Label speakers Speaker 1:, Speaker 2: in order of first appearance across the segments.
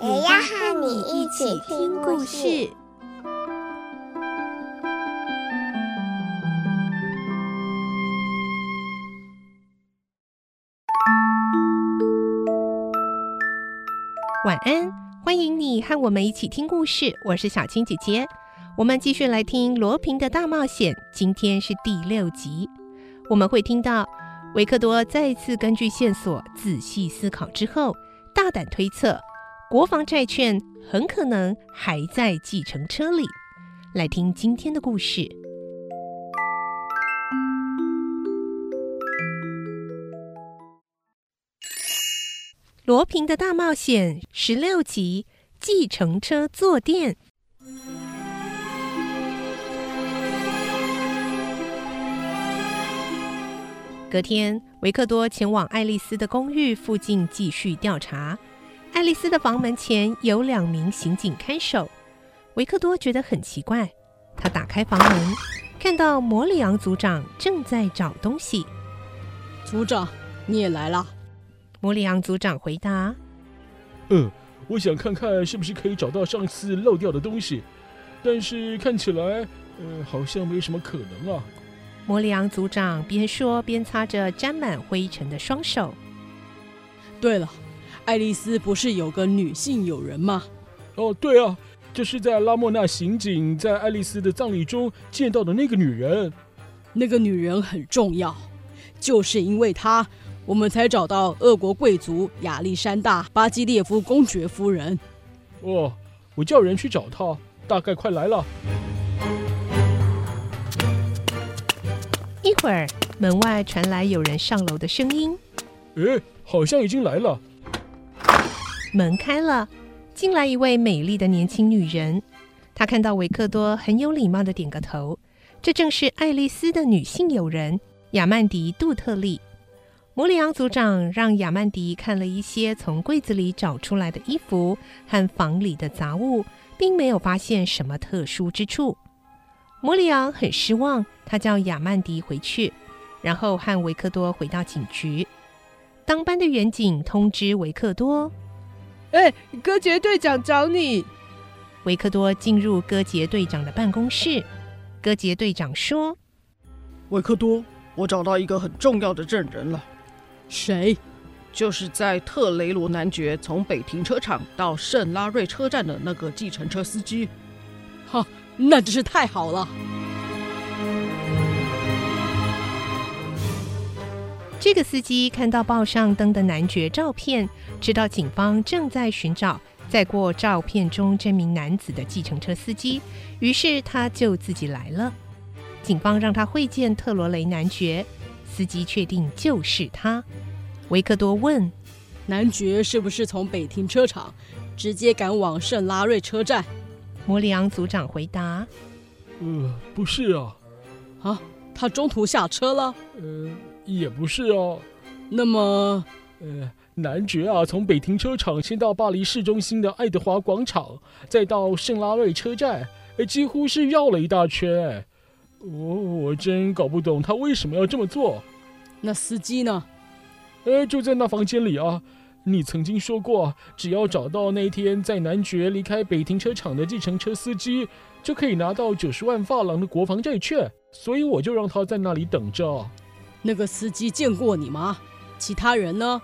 Speaker 1: 也要和你一起听故事。
Speaker 2: 晚安，欢迎你和我们一起听故事。我是小青姐姐，我们继续来听《罗平的大冒险》，今天是第六集。我们会听到维克多再次根据线索仔细思考之后，大胆推测，国防债券很可能还在计程车里。来听今天的故事。罗平的大冒险十六集：计程车坐垫。隔天，维克多前往爱丽丝的公寓附近继续调查。爱丽丝的房门前有两名刑警看守。维克多觉得很奇怪，他打开房门，看到摩里昂组长正在找东西。
Speaker 3: 组长，你也来了。
Speaker 2: 摩里昂组长回答：“
Speaker 4: 嗯，我想看看是不是可以找到上次漏掉的东西，但是看起来，呃，好像没什么可能啊。”
Speaker 2: 摩里昂组长边说边擦着沾满灰尘的双手。
Speaker 3: 对了，爱丽丝不是有个女性友人吗？
Speaker 4: 哦，对啊，就是在拉莫纳刑警在爱丽丝的葬礼中见到的那个女人。
Speaker 3: 那个女人很重要，就是因为她。我们才找到俄国贵族亚历山大·巴基列夫公爵夫人。
Speaker 4: 哦，我叫人去找她，大概快来了。
Speaker 2: 一会儿，门外传来有人上楼的声音。
Speaker 4: 诶，好像已经来了。
Speaker 2: 门开了，进来一位美丽的年轻女人。她看到维克多，很有礼貌地点个头。这正是爱丽丝的女性友人亚曼迪·杜特利。摩里昂组长让亚曼迪看了一些从柜子里找出来的衣服和房里的杂物，并没有发现什么特殊之处。摩里昂很失望，他叫亚曼迪回去，然后和维克多回到警局。当班的员警通知维克多：“
Speaker 5: 哎，戈杰队长找你。”
Speaker 2: 维克多进入戈杰队长的办公室。戈杰队长说：“
Speaker 6: 维克多，我找到一个很重要的证人了。”
Speaker 3: 谁？
Speaker 6: 就是在特雷罗男爵从北停车场到圣拉瑞车站的那个计程车司机。
Speaker 3: 哈，那真是太好了！
Speaker 2: 这个司机看到报上登的男爵照片，知道警方正在寻找载过照片中这名男子的计程车司机，于是他就自己来了。警方让他会见特罗雷男爵。司机确定就是他。维克多问：“
Speaker 3: 男爵是不是从北停车场直接赶往圣拉瑞车站？”
Speaker 2: 摩里昂组长回答：“
Speaker 4: 呃，不是啊。
Speaker 3: 啊，他中途下车了？
Speaker 4: 呃，也不是哦。
Speaker 3: 那么，
Speaker 4: 呃，男爵啊，从北停车场先到巴黎市中心的爱德华广场，再到圣拉瑞车站，哎，几乎是绕了一大圈，哎。”我我真搞不懂他为什么要这么做。
Speaker 3: 那司机呢？
Speaker 4: 呃，就在那房间里啊。你曾经说过，只要找到那天在男爵离开北停车场的计程车司机，就可以拿到九十万法郎的国防债券。所以我就让他在那里等着。
Speaker 3: 那个司机见过你吗？其他人呢？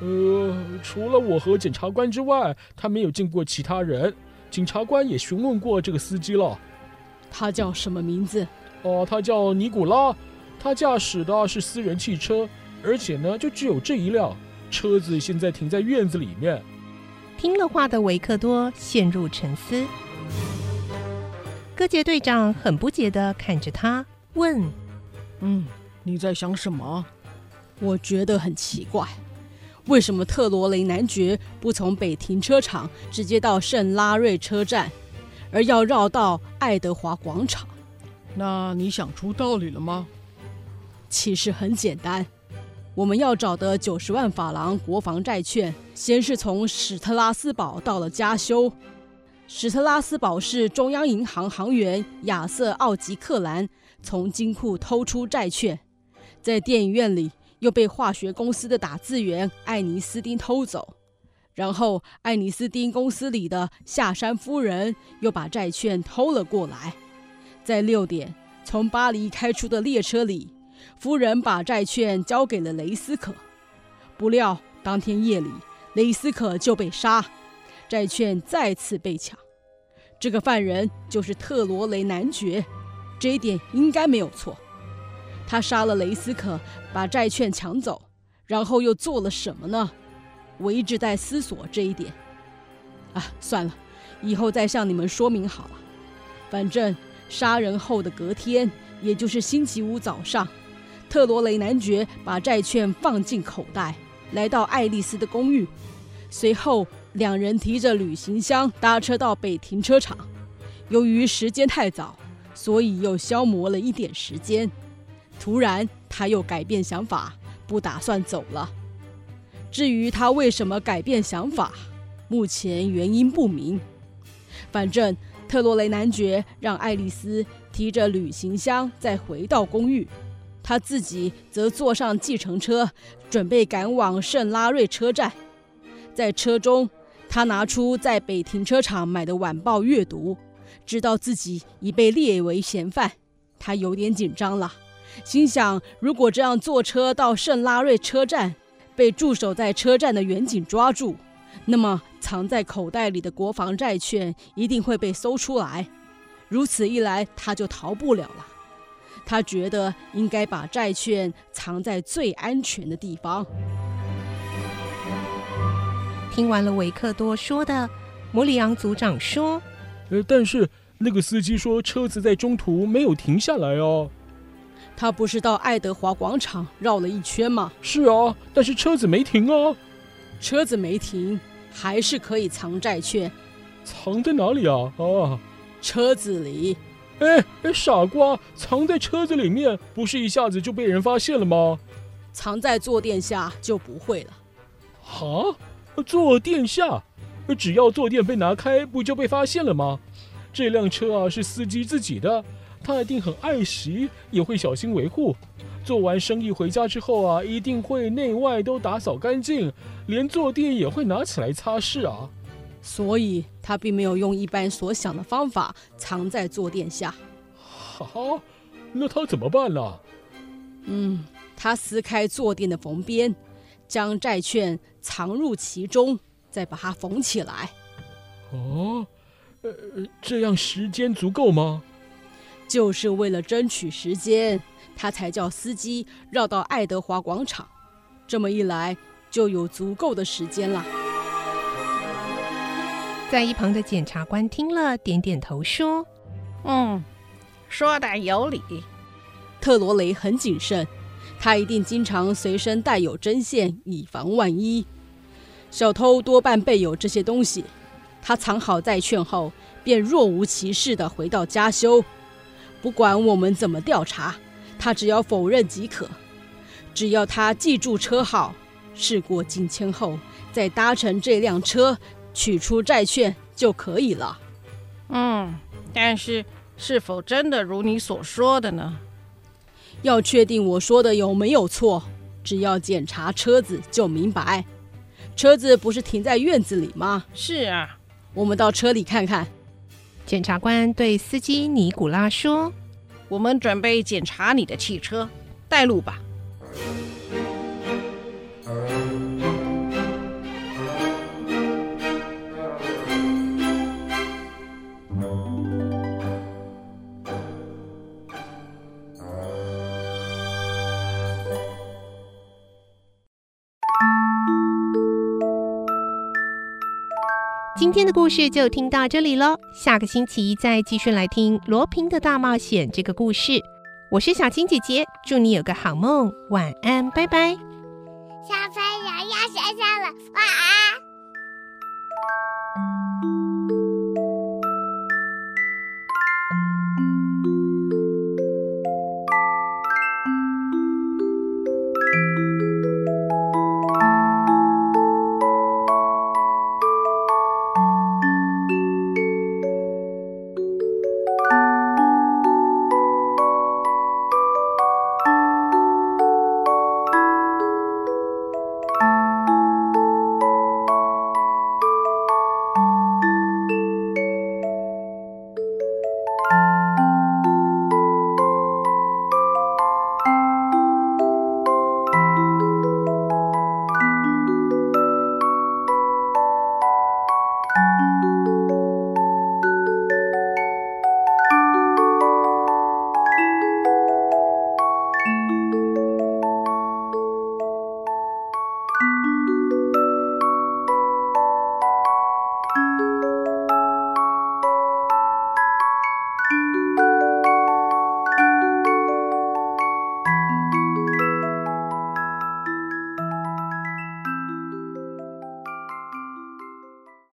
Speaker 4: 呃，除了我和检察官之外，他没有见过其他人。检察官也询问过这个司机了。
Speaker 3: 他叫什么名字？
Speaker 4: 哦，他叫尼古拉。他驾驶的是私人汽车，而且呢，就只有这一辆车子，现在停在院子里面。
Speaker 2: 听了话的维克多陷入沉思。戈杰队长很不解地看着他，问：“
Speaker 6: 嗯，你在想什么？”
Speaker 3: 我觉得很奇怪。为什么特罗雷男爵不从北停车场直接到圣拉瑞车站，而要绕到爱德华广场？
Speaker 6: 那你想出道理了吗？
Speaker 3: 其实很简单，我们要找的九十万法郎国防债券，先是从史特拉斯堡到了加修。史特拉斯堡是中央银行行员亚瑟奥吉克兰从金库偷出债券，在电影院里又被化学公司的打字员艾尼斯丁偷走，然后艾尼斯丁公司里的夏山夫人又把债券偷了过来。在六点从巴黎开出的列车里，夫人把债券交给了雷斯可。不料当天夜里，雷斯可就被杀，债券再次被抢。这个犯人就是特罗雷男爵，这一点应该没有错。他杀了雷斯可，把债券抢走，然后又做了什么呢？我一直在思索这一点。啊，算了，以后再向你们说明好了。反正。杀人后的隔天，也就是星期五早上，特罗雷男爵把债券放进口袋，来到爱丽丝的公寓。随后，两人提着旅行箱搭车到北停车场。由于时间太早，所以又消磨了一点时间。突然，他又改变想法，不打算走了。至于他为什么改变想法，目前原因不明。反正。特洛雷男爵让爱丽丝提着旅行箱再回到公寓，他自己则坐上计程车，准备赶往圣拉瑞车站。在车中，他拿出在北停车场买的晚报阅读，知道自己已被列为嫌犯。他有点紧张了，心想：如果这样坐车到圣拉瑞车站，被驻守在车站的远警抓住，那么。藏在口袋里的国防债券一定会被搜出来，如此一来他就逃不了了。他觉得应该把债券藏在最安全的地方。
Speaker 2: 听完了维克多说的，摩里昂组长说：“
Speaker 4: 呃，但是那个司机说车子在中途没有停下来哦。
Speaker 3: 他不是到爱德华广场绕了一圈吗？
Speaker 4: 是啊，但是车子没停啊，
Speaker 3: 车子没停。”还是可以藏债券，
Speaker 4: 藏在哪里啊？啊，
Speaker 3: 车子里。
Speaker 4: 哎哎，傻瓜，藏在车子里面，不是一下子就被人发现了吗？
Speaker 3: 藏在坐垫下就不会了。
Speaker 4: 哈，坐垫下，只要坐垫被拿开，不就被发现了吗？这辆车啊是司机自己的，他一定很爱惜，也会小心维护。做完生意回家之后啊，一定会内外都打扫干净，连坐垫也会拿起来擦拭啊。
Speaker 3: 所以他并没有用一般所想的方法藏在坐垫下。
Speaker 4: 好，那他怎么办呢？
Speaker 3: 嗯，他撕开坐垫的缝边，将债券藏入其中，再把它缝起来。
Speaker 4: 哦，呃，这样时间足够吗？
Speaker 3: 就是为了争取时间。他才叫司机绕到爱德华广场，这么一来就有足够的时间了。
Speaker 2: 在一旁的检察官听了，点点头说：“
Speaker 6: 嗯，说的有理。”
Speaker 3: 特罗雷很谨慎，他一定经常随身带有针线，以防万一。小偷多半备有这些东西。他藏好债券后，便若无其事地回到家修。不管我们怎么调查。他只要否认即可，只要他记住车号，事过境迁后再搭乘这辆车取出债券就可以了。
Speaker 6: 嗯，但是是否真的如你所说的呢？
Speaker 3: 要确定我说的有没有错，只要检查车子就明白。车子不是停在院子里吗？
Speaker 6: 是啊，
Speaker 3: 我们到车里看看。
Speaker 2: 检察官对司机尼古拉说。
Speaker 6: 我们准备检查你的汽车，带路吧。
Speaker 2: 今天的故事就听到这里喽，下个星期再继续来听罗平的大冒险这个故事。我是小青姐姐，祝你有个好梦，晚安，拜拜。
Speaker 1: 小朋友。要睡觉了，晚安。